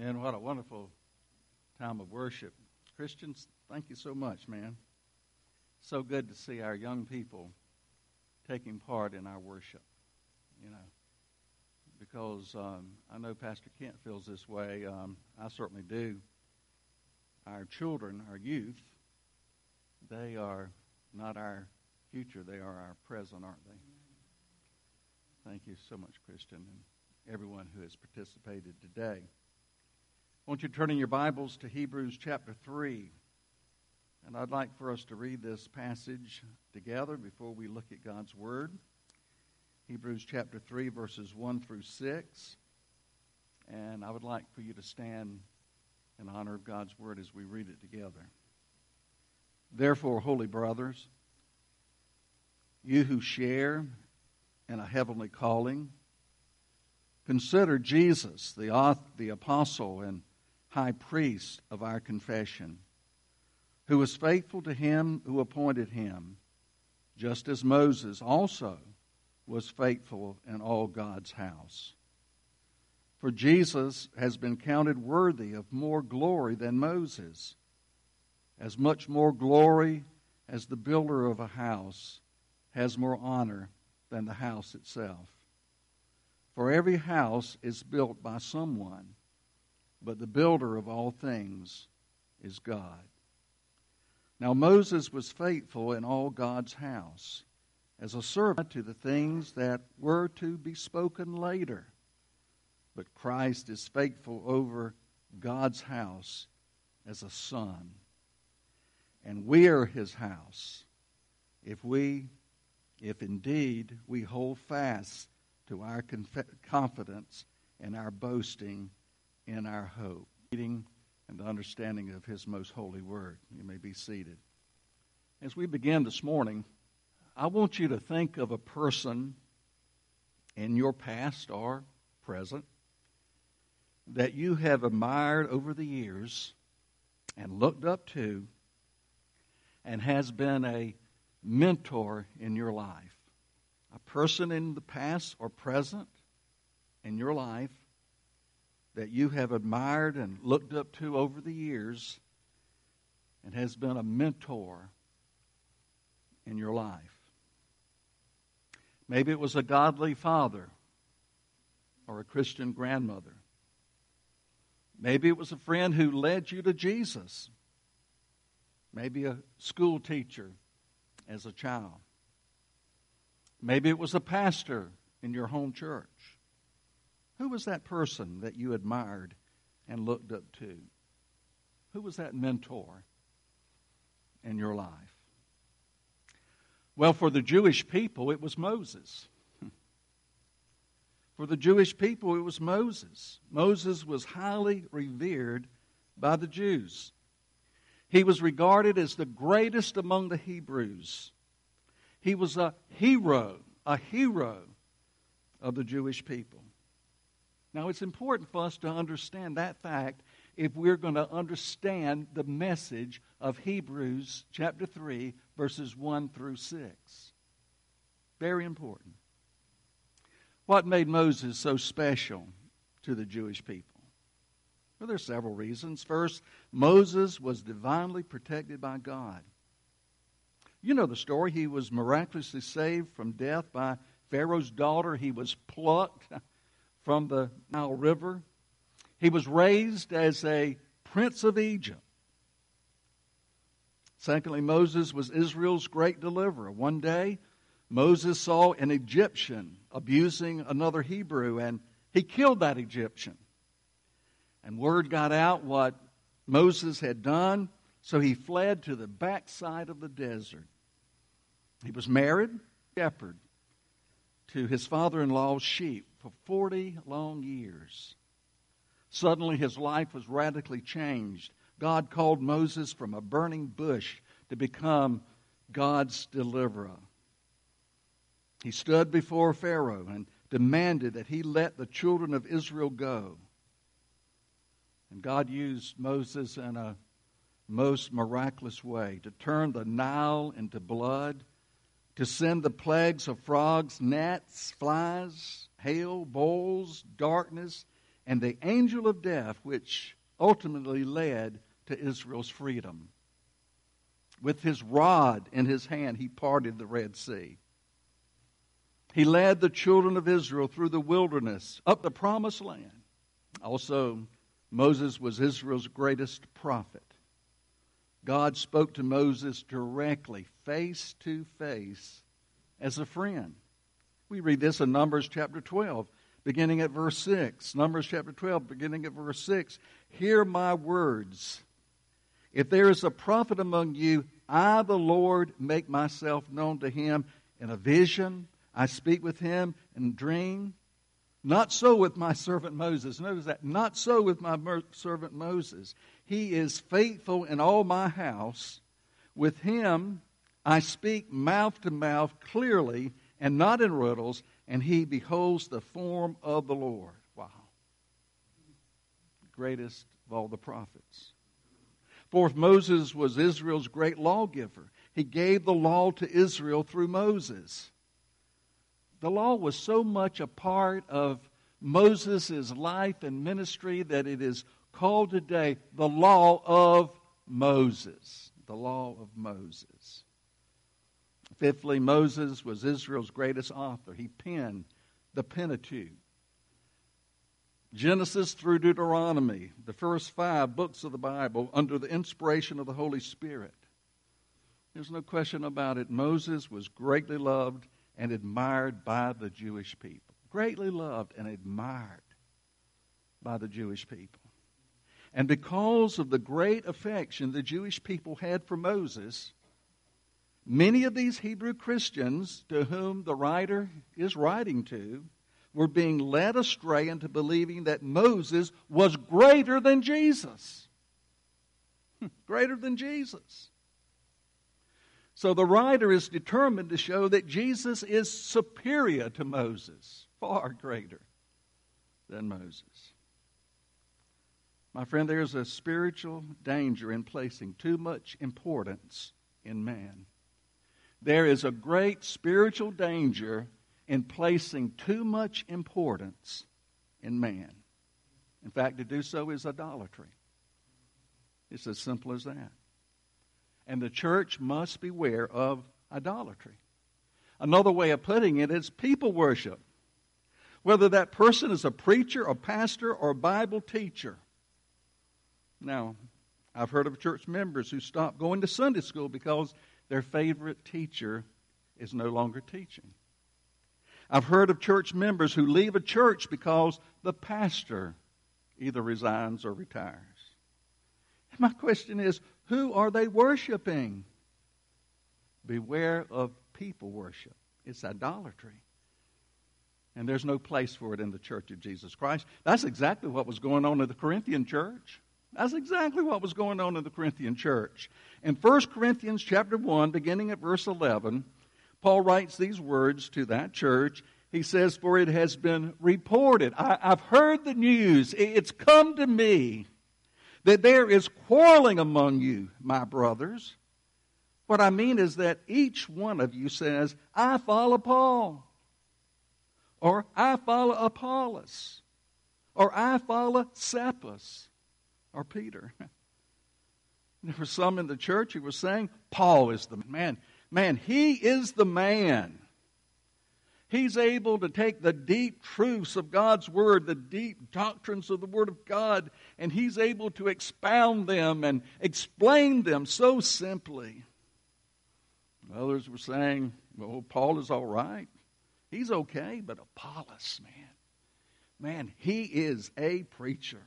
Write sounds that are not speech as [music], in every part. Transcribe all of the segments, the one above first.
Amen. What a wonderful time of worship. Christians, thank you so much, man. So good to see our young people taking part in our worship. You know, because um, I know Pastor Kent feels this way. Um, I certainly do. Our children, our youth, they are not our future, they are our present, aren't they? Thank you so much, Christian, and everyone who has participated today. I want you turn in your Bibles to Hebrews chapter 3. And I'd like for us to read this passage together before we look at God's Word. Hebrews chapter 3, verses 1 through 6. And I would like for you to stand in honor of God's Word as we read it together. Therefore, holy brothers, you who share in a heavenly calling, consider Jesus, the, the apostle and high priest of our confession, who was faithful to him who appointed him, just as Moses also was faithful in all God's house. For Jesus has been counted worthy of more glory than Moses, as much more glory as the builder of a house has more honor than the house itself. For every house is built by someone but the builder of all things is God. Now Moses was faithful in all God's house as a servant to the things that were to be spoken later. But Christ is faithful over God's house as a son. And we are his house if we, if indeed we hold fast to our confidence and our boasting in our hope. Reading and the understanding of His most holy word. You may be seated. As we begin this morning, I want you to think of a person in your past or present that you have admired over the years and looked up to and has been a mentor in your life. A person in the past or present in your life that you have admired and looked up to over the years and has been a mentor in your life. Maybe it was a godly father or a Christian grandmother. Maybe it was a friend who led you to Jesus. Maybe a school teacher as a child. Maybe it was a pastor in your home church. Who was that person that you admired and looked up to? Who was that mentor in your life? Well, for the Jewish people, it was Moses. [laughs] For the Jewish people, it was Moses. Moses was highly revered by the Jews. He was regarded as the greatest among the Hebrews. He was a hero, a hero of the Jewish people. Now, it's important for us to understand that fact if we're going to understand the message of Hebrews chapter 3, verses 1 through 6. Very important. What made Moses so special to the Jewish people? Well, there are several reasons. First, Moses was divinely protected by God. You know the story. He was miraculously saved from death by Pharaoh's daughter. He was plucked [laughs] from the Nile River. He was raised as a prince of Egypt. Secondly, Moses was Israel's great deliverer. One day, Moses saw an Egyptian abusing another Hebrew, and he killed that Egyptian. And word got out what Moses had done, so he fled to the backside of the desert. He was married, shepherd, to his father in law's sheep for 40 long years. Suddenly, his life was radically changed. God called Moses from a burning bush to become God's deliverer. He stood before Pharaoh and demanded that he let the children of Israel go. And God used Moses in a most miraculous way to turn the Nile into blood, to send the plagues of frogs, gnats, flies, hail, bowls, darkness, and the angel of death, which ultimately led to Israel's freedom. With his rod in his hand, he parted the Red Sea. He led the children of Israel through the wilderness up the promised land. Also, Moses was Israel's greatest prophet. God spoke to Moses directly, face to face, as a friend. We read this in Numbers chapter 12, beginning at verse 6. Numbers chapter 12, beginning at verse 6. Hear my words. If there is a prophet among you, I, the Lord, make myself known to him in a vision. I speak with him in a dream. Not so with my servant Moses. Notice that. Not so with my servant Moses. He is faithful in all my house. With him I speak mouth to mouth clearly and not in riddles, and he beholds the form of the Lord. Wow. Greatest of all the prophets. Fourth, Moses was Israel's great lawgiver. He gave the law to Israel through Moses. The law was so much a part of Moses' life and ministry that it is called today the law of Moses. The law of Moses. Fifthly, Moses was Israel's greatest author. He penned the Pentateuch. Genesis through Deuteronomy, the first five books of the Bible, under the inspiration of the Holy Spirit. There's no question about it. Moses was greatly loved and admired by the Jewish people. Greatly loved and admired by the Jewish people. And because of the great affection the Jewish people had for Moses, many of these Hebrew Christians to whom the writer is writing to were being led astray into believing that Moses was greater than Jesus. Hmm, greater than Jesus. So the writer is determined to show that Jesus is superior to Moses, far greater than Moses. My friend, there's a spiritual danger in placing too much importance in man. There is a great spiritual danger in placing too much importance in man. In fact, to do so is idolatry. It's as simple as that. And the church must beware of idolatry. Another way of putting it is people worship. Whether that person is a preacher, a pastor, or a Bible teacher. Now, I've heard of church members who stopped going to Sunday school because their favorite teacher is no longer teaching. I've heard of church members who leave a church because the pastor either resigns or retires. My question is who are they worshiping? Beware of people worship. It's idolatry. And there's no place for it in the church of Jesus Christ. That's exactly what was going on in the Corinthian church. That's exactly what was going on in the Corinthian church. In 1 Corinthians chapter 1, beginning at verse 11, Paul writes these words to that church. He says, For it has been reported, I, have heard the news, it's come to me that there is quarreling among you, my brothers. What I mean is that each one of you says, I follow Paul, or I follow Apollos, or I follow Cephas, or Peter. [laughs] There were some in the church who were saying, Paul is the man. Man, he is the man. He's able to take the deep truths of God's Word, the deep doctrines of the Word of God, and He's able to expound them and explain them so simply. Others were saying, well, Paul is all right. He's okay, but Apollos, man, man, he is a preacher.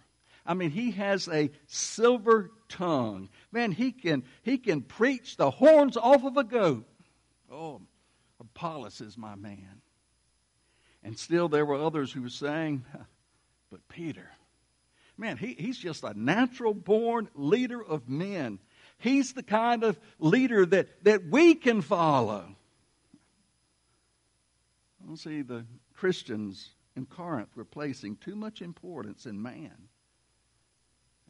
I mean, he has a silver tongue. Man, he can, he can preach the horns off of a goat. Oh, Apollos is my man. And still, there were others who were saying, [laughs] but Peter, man, he, he's just a natural born leader of men. He's the kind of leader that, that we can follow. Well, see, the Christians in Corinth were placing too much importance in man,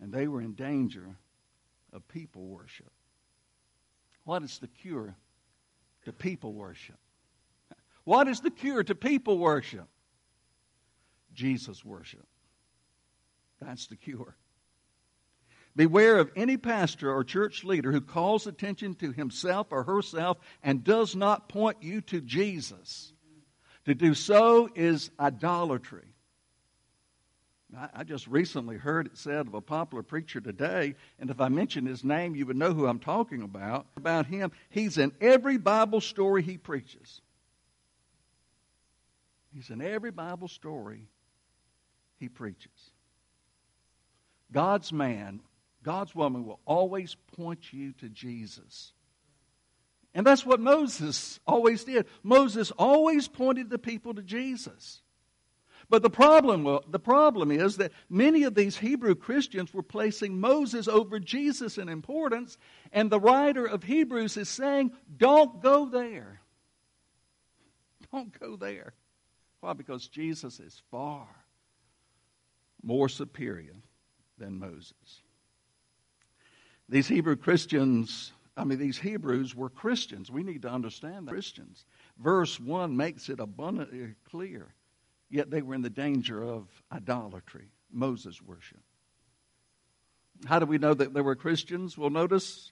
and they were in danger of people worship. What is the cure to people worship? What is the cure to people worship? Jesus worship. That's the cure. Beware of any pastor or church leader who calls attention to himself or herself and does not point you to Jesus. To do so is idolatry. I just recently heard it said of a popular preacher today, and if I mention his name, you would know who I'm talking about. About him, he's in every Bible story he preaches. He's in every Bible story he preaches. God's man, God's woman will always point you to Jesus. And that's what Moses always did. Moses always pointed the people to Jesus. But the problem, the problem is that many of these Hebrew Christians were placing Moses over Jesus in importance, and the writer of Hebrews is saying, don't go there. Don't go there. Why? Because Jesus is far more superior than Moses. These Hebrew Christians, I mean, these Hebrews were Christians. We need to understand that. Christians. Verse 1 makes it abundantly clear. Yet they were in the danger of idolatry, Moses worship. How do we know that they were Christians? Well, notice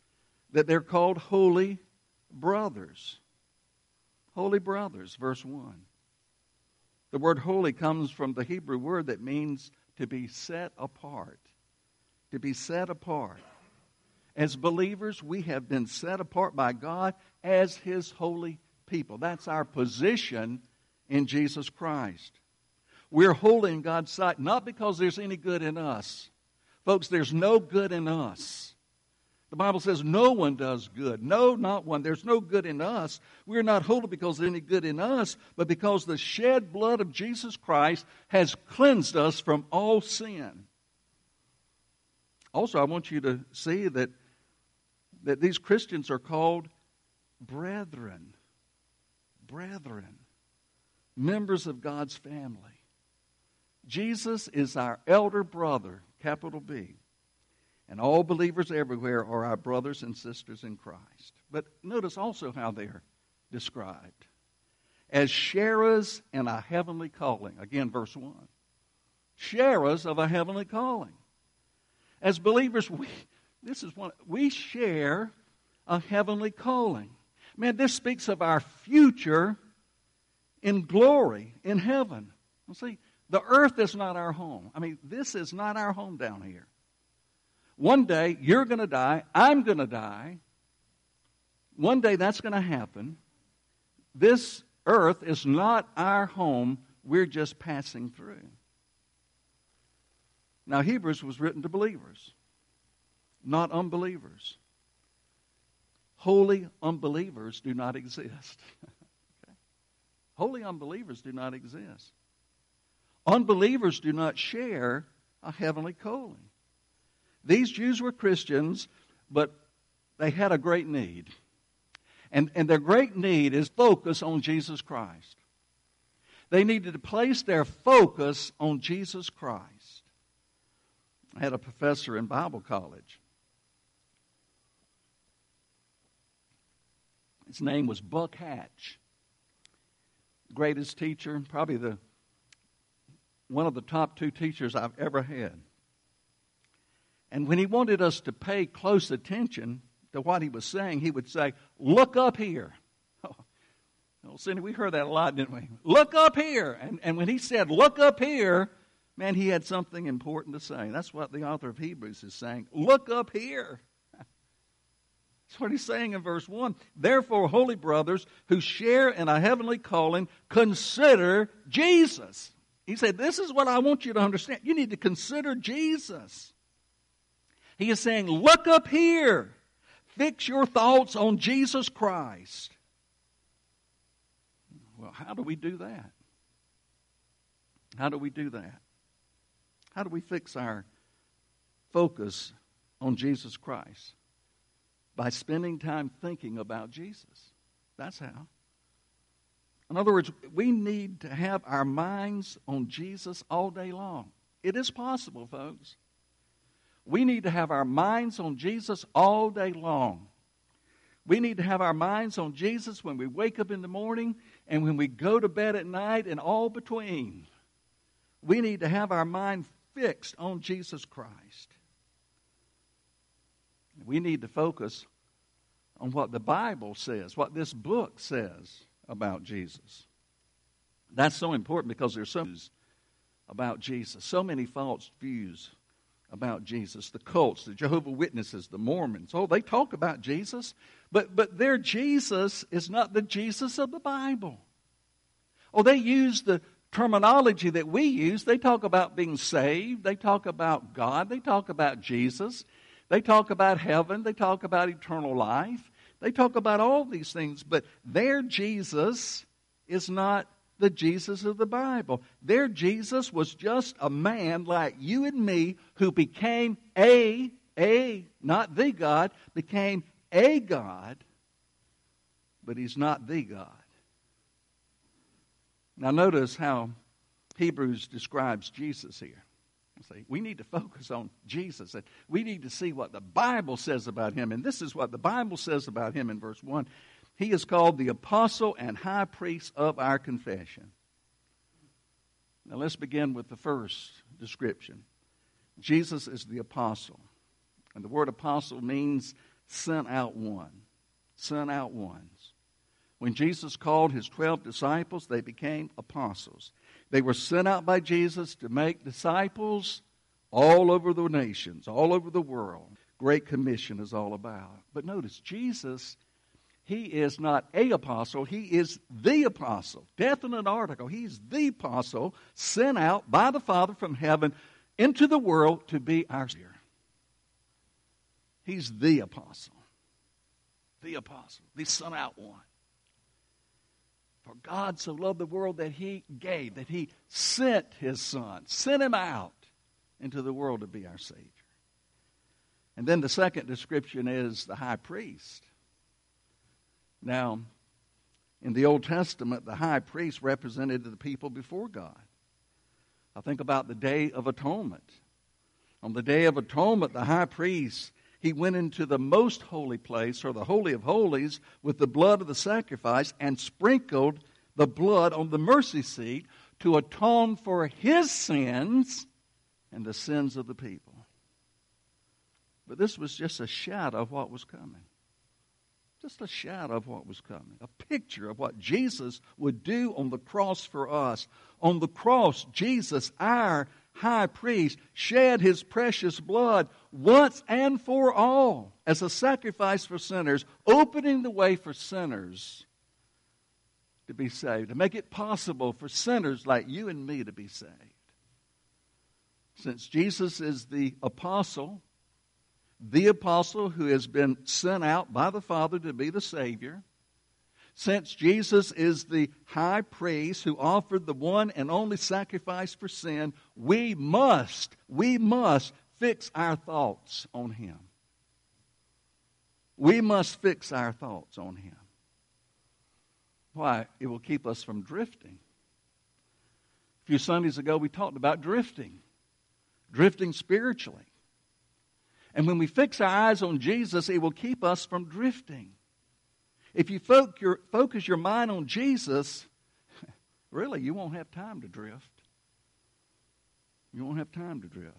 that they're called holy brothers. Holy brothers, verse 1. The word holy comes from the Hebrew word that means to be set apart. To be set apart. As believers, we have been set apart by God as His holy people. That's our position in Jesus Christ. We're holy in God's sight not because there's any good in us. Folks, there's no good in us. The Bible says no one does good. No, not one. There's no good in us. We're not holy because there's any good in us, but because the shed blood of Jesus Christ has cleansed us from all sin. Also, I want you to see that, that these Christians are called brethren. Brethren. Members of God's family. Jesus is our elder brother, capital B. And all believers everywhere are our brothers and sisters in Christ. But notice also how they're described as sharers in a heavenly calling. Again, verse 1. Sharers of a heavenly calling. As believers, we, this is one, we share a heavenly calling. Man, this speaks of our future in glory in heaven. See, the earth is not our home. I mean, this is not our home down here. One day you're going to die. I'm going to die. One day that's going to happen. This earth is not our home. We're just passing through. Now, Hebrews was written to believers, not unbelievers. Holy unbelievers do not exist. [laughs] okay? Holy unbelievers do not exist. Unbelievers do not share a heavenly calling. These Jews were Christians, but they had a great need. And, and their great need is focus on Jesus Christ. They needed to place their focus on Jesus Christ. I had a professor in Bible college. His name was Buck Hatch. Greatest teacher, probably the one of the top two teachers I've ever had. And when he wanted us to pay close attention to what he was saying, he would say, Look up here. [laughs] Oh, Cindy, we heard that a lot, didn't we? Look up here. And, and when he said, Look up here, man, he had something important to say. That's what the author of Hebrews is saying. Look up here. [laughs] That's what he's saying in verse 1. Therefore, holy brothers who share in a heavenly calling, consider Jesus. He said, This is what I want you to understand. You need to consider Jesus. He is saying, Look up here. Fix your thoughts on Jesus Christ. Well, how do we do that? How do we do that? How do we fix our focus on Jesus Christ? By spending time thinking about Jesus. That's how. In other words, we need to have our minds on Jesus all day long. It is possible, folks. We need to have our minds on Jesus all day long. We need to have our minds on Jesus when we wake up in the morning and when we go to bed at night and all between. We need to have our mind fixed on Jesus Christ. We need to focus on what the Bible says, what this book says about Jesus. That's so important because there's so about Jesus, so many false views about Jesus. The cults, the Jehovah Witnesses, the Mormons, oh, they talk about Jesus, but but their Jesus is not the Jesus of the Bible. Oh, they use the terminology that we use. They talk about being saved, they talk about God, they talk about Jesus, they talk about heaven, they talk about eternal life. They talk about all these things, but their Jesus is not the Jesus of the Bible. Their Jesus was just a man like you and me who became a, a, not the God, became a God, but he's not the God. Now, notice how Hebrews describes Jesus here. See, we need to focus on Jesus. And we need to see what the Bible says about him. And this is what the Bible says about him in verse 1. He is called the apostle and high priest of our confession. Now let's begin with the first description. Jesus is the apostle. And the word apostle means sent out one. Sent out ones. When Jesus called his 12 disciples, they became apostles. They were sent out by Jesus to make disciples all over the nations, all over the world. Great Commission is all about. But notice, Jesus, he is not a apostle, he is the apostle. Definite article. He's the apostle sent out by the Father from heaven into the world to be our Savior. He's the apostle. The apostle, the sent out one. For God so loved the world that he gave, that he sent his son, sent him out into the world to be our Savior. And then the second description is the high priest. Now, in the Old Testament, the high priest represented the people before God. I think about the Day of Atonement. On the Day of Atonement, the high priest he went into the most holy place, or the Holy of Holies, with the blood of the sacrifice and sprinkled the blood on the mercy seat to atone for his sins and the sins of the people. But this was just a shadow of what was coming. Just a shadow of what was coming. A picture of what Jesus would do on the cross for us. On the cross, Jesus, our high priest shed his precious blood once and for all as a sacrifice for sinners, opening the way for sinners to be saved, to make it possible for sinners like you and me to be saved. Since Jesus is the apostle, the apostle who has been sent out by the Father to be the Savior, since Jesus is the high priest who offered the one and only sacrifice for sin, we must, we must fix our thoughts on him. We must fix our thoughts on him. Why? It will keep us from drifting. A few Sundays ago, we talked about drifting, drifting spiritually. And when we fix our eyes on Jesus, it will keep us from drifting. If you focus your mind on Jesus, [laughs] really, you won't have time to drift. You won't have time to drift.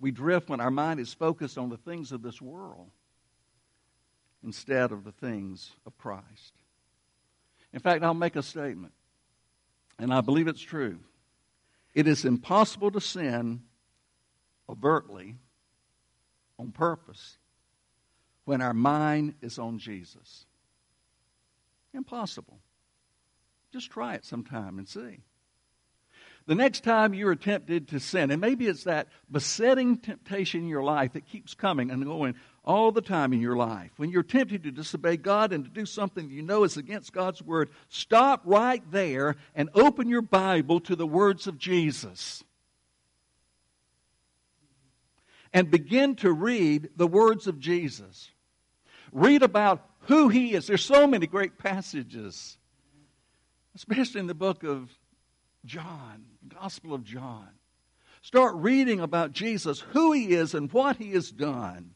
We drift when our mind is focused on the things of this world instead of the things of Christ. In fact, I'll make a statement, and I believe it's true. It is impossible to sin overtly on purpose when our mind is on Jesus? Impossible. Just try it sometime and see. The next time you're tempted to sin, and maybe it's that besetting temptation in your life that keeps coming and going all the time in your life. When you're tempted to disobey God and to do something you know is against God's word, stop right there and open your Bible to the words of Jesus. And begin to read the words of Jesus. Read about who he is. There's so many great passages, especially in the book of John, Gospel of John. Start reading about Jesus, who he is, and what he has done.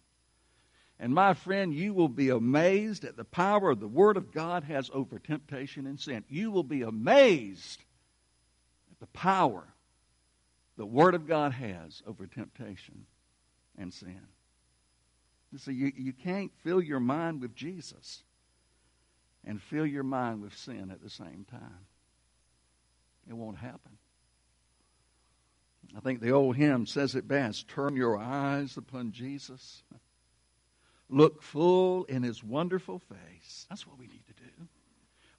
And my friend, you will be amazed at the power the Word of God has over temptation and sin. You will be amazed at the power the Word of God has over temptation and sin. So you, you can't fill your mind with Jesus and fill your mind with sin at the same time. It won't happen. I think the old hymn says it best turn your eyes upon Jesus, look full in his wonderful face. That's what we need to do.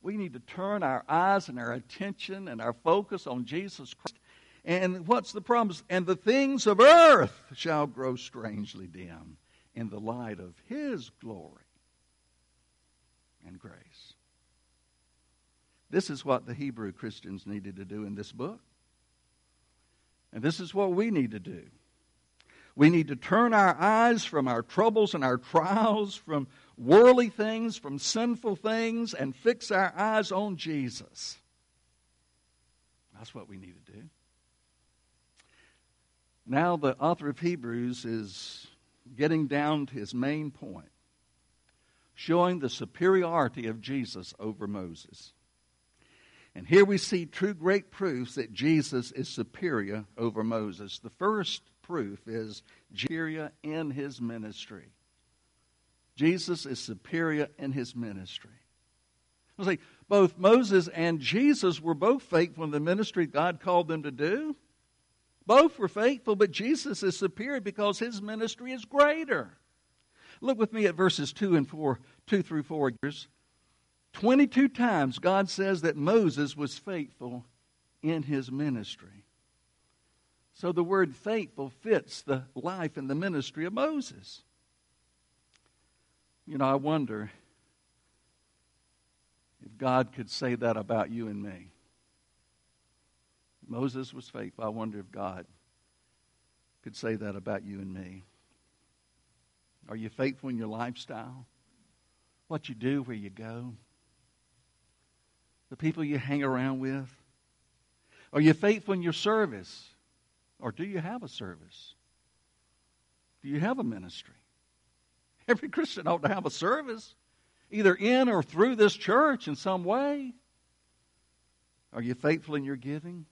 We need to turn our eyes and our attention and our focus on Jesus Christ. And what's the promise? And the things of earth shall grow strangely dim in the light of his glory and grace. This is what the Hebrew Christians needed to do in this book. And this is what we need to do. We need to turn our eyes from our troubles and our trials, from worldly things, from sinful things, and fix our eyes on Jesus. That's what we need to do. Now, the author of Hebrews is getting down to his main point, showing the superiority of Jesus over Moses. And here we see two great proofs that Jesus is superior over Moses. The first proof is superior in his ministry. Jesus is superior in his ministry. I both Moses and Jesus were both faithful in the ministry God called them to do. Both were faithful, but Jesus is superior because his ministry is greater. Look with me at verses 2 and 4, 2 through 4. 22 times God says that Moses was faithful in his ministry. So the word faithful fits the life and the ministry of Moses. You know, I wonder if God could say that about you and me. Moses was faithful. I wonder if God could say that about you and me. Are you faithful in your lifestyle? What you do, where you go? the people you hang around with? Are you faithful in your service? Or do you have a service? Do you have a ministry? [laughs] Every Christian ought to have a service, either in or through this church in some way. Are you faithful in your giving?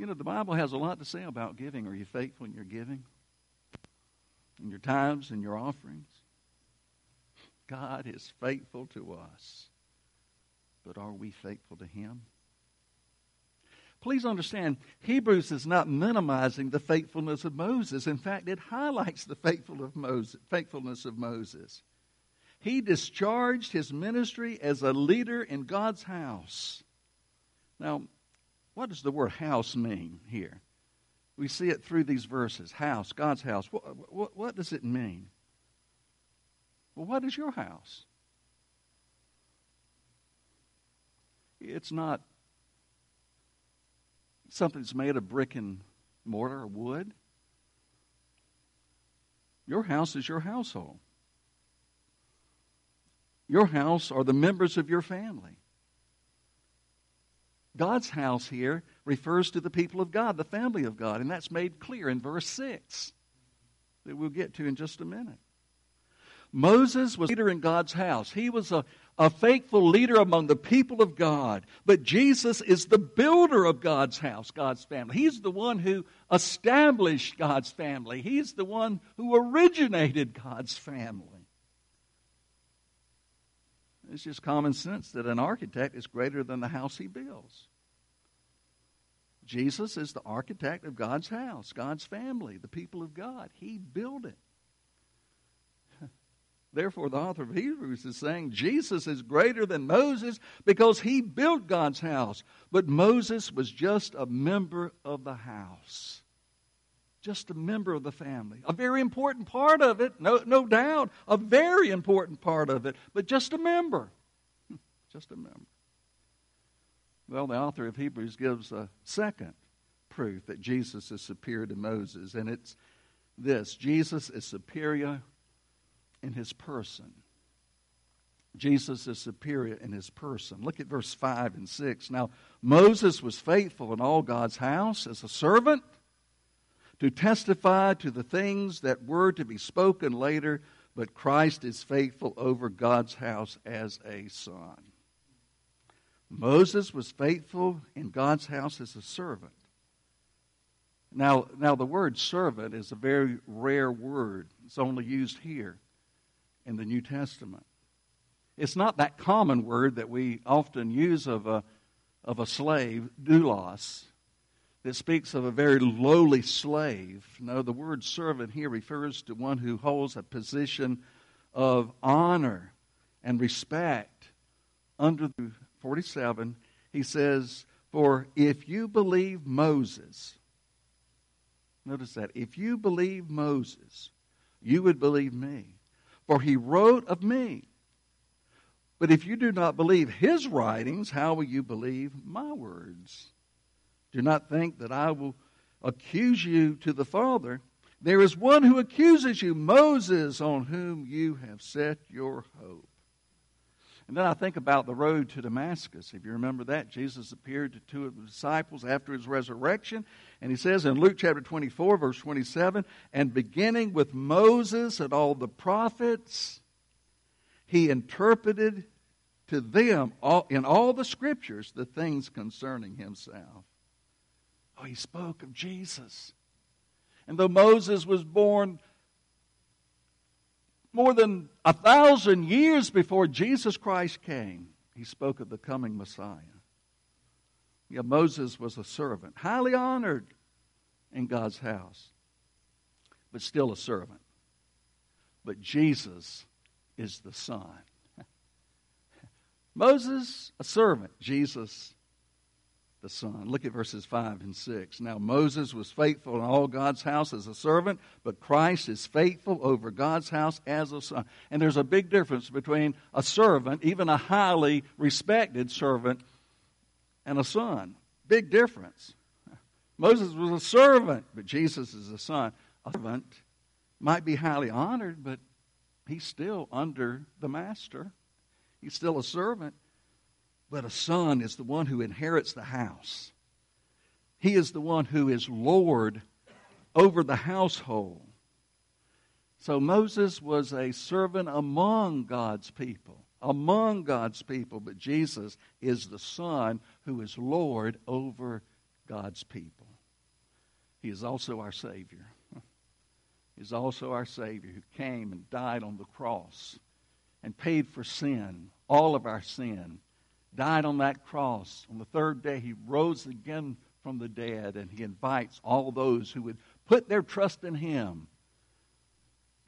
You know, the Bible has a lot to say about giving. Are you faithful in your giving? In your tithes and your offerings? God is faithful to us but are we faithful to Him? Please understand, Hebrews is not minimizing the faithfulness of Moses. In fact, it highlights the faithfulness of Moses. He discharged his ministry as a leader in God's house. Now, what does the word house mean here? We see it through these verses house, God's house. What, what, what does it mean? Well, what is your house? It's not something that's made of brick and mortar or wood. Your house is your household. Your house are the members of your family. God's house here refers to the people of God, the family of God, and that's made clear in verse 6 that we'll get to in just a minute. Moses was leader in God's house. He was a, a faithful leader among the people of God. But Jesus is the builder of God's house, God's family. He's the one who established God's family. He's the one who originated God's family. It's just common sense that an architect is greater than the house he builds. Jesus is the architect of God's house, God's family, the people of God. He built it. [laughs] Therefore, the author of Hebrews is saying Jesus is greater than Moses because he built God's house. But Moses was just a member of the house, just a member of the family. A very important part of it, no, no doubt, a very important part of it, but just a member. [laughs] just a member. Well, the author of Hebrews gives a second proof that Jesus is superior to Moses, and it's this Jesus is superior in his person. Jesus is superior in his person. Look at verse 5 and 6. Now, Moses was faithful in all God's house as a servant to testify to the things that were to be spoken later, but Christ is faithful over God's house as a son. Moses was faithful in God's house as a servant Now, now the word servant is a very rare word. It's only used here in the New Testament. It's not that common word that we often use of a, of a slave, doulos, that speaks of a very lowly slave. No, the word servant here refers to one who holds a position of honor and respect. Under 47, he says, For if you believe Moses, notice that, if you believe Moses, you would believe me, for he wrote of me. But if you do not believe his writings, how will you believe my words? Do not think that I will accuse you to the Father. There is one who accuses you, Moses, on whom you have set your hope. And then I think about the road to Damascus. If you remember that, Jesus appeared to two of the disciples after his resurrection. And he says in Luke chapter 24, verse 27, and beginning with Moses and all the prophets, he interpreted to them all, in all the scriptures the things concerning himself. Oh, he spoke of Jesus. And though Moses was born more than a thousand years before Jesus Christ came, he spoke of the coming Messiah. Yeah, Moses was a servant, highly honored in God's house, but still a servant. But Jesus is the Son. [laughs] Moses, a servant. Jesus, the Son. Look at verses 5 and 6. Now, Moses was faithful in all God's house as a servant, but Christ is faithful over God's house as a son. And there's a big difference between a servant, even a highly respected servant, and a son. Big difference. Moses was a servant, but Jesus is a son. A servant might be highly honored, but he's still under the master. He's still a servant, but a son is the one who inherits the house. He is the one who is Lord over the household. So Moses was a servant among God's people, among God's people, but Jesus is the Son who is Lord over God's people. He is also our Savior. [laughs] He is also our Savior who came and died on the cross and paid for sin, all of our sin, died on that cross. On the third day, he rose again from the dead, and he invites all those who would put their trust in him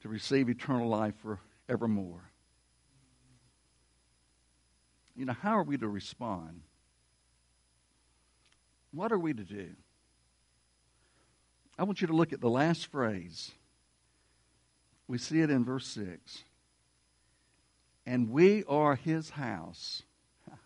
to receive eternal life forevermore. You know, how are we to respond? What are we to do? I want you to look at the last phrase. We see it in verse 6 and we are his house.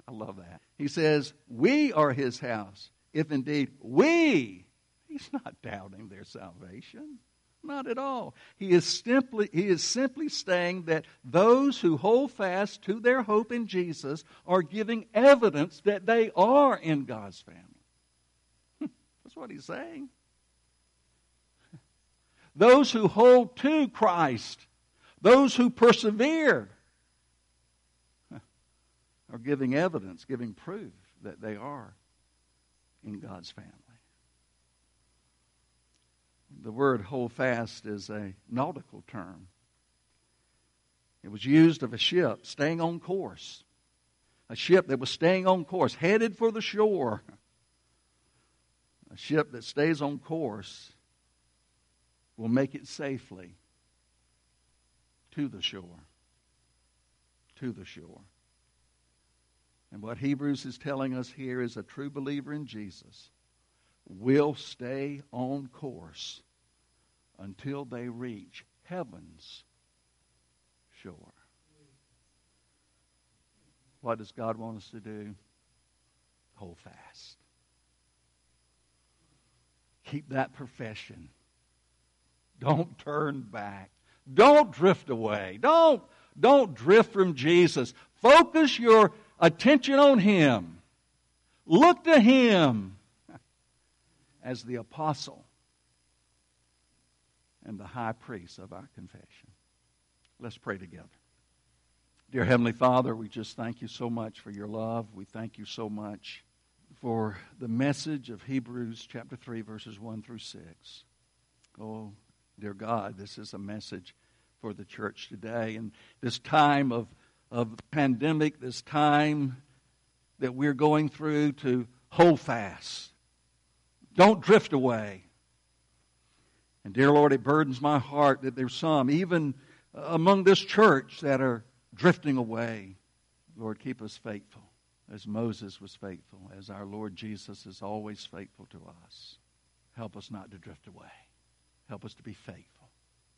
I love that. He says, We are his house, if indeed we. He's not doubting their salvation. Not at all. He is simply he is simply saying that those who hold fast to their hope in Jesus are giving evidence that they are in God's family. [laughs] That's what he's saying. [laughs] Those who hold to Christ, those who persevere, are giving evidence, giving proof that they are in God's family. The word hold fast is a nautical term. It was used of a ship staying on course, a ship that was staying on course, headed for the shore. A ship that stays on course will make it safely to the shore. To the shore. And what Hebrews is telling us here is a true believer in Jesus will stay on course until they reach heaven's shore. What does God want us to do? Hold fast. Keep that profession. Don't turn back. Don't drift away. Don't, don't drift from Jesus. Focus your attention on Him. Look to Him as the apostle and the high priest of our confession. Let's pray together. Dear Heavenly Father, we just thank you so much for your love. We thank you so much for the message of Hebrews chapter 3, verses 1 through 6. Oh, dear God, this is a message for the church today. And this time of, of pandemic, this time that we're going through to hold fast. Don't drift away. And dear Lord, it burdens my heart that there's some, even among this church, that are drifting away. Lord, keep us faithful as Moses was faithful, as our Lord Jesus is always faithful to us. Help us not to drift away. Help us to be faithful.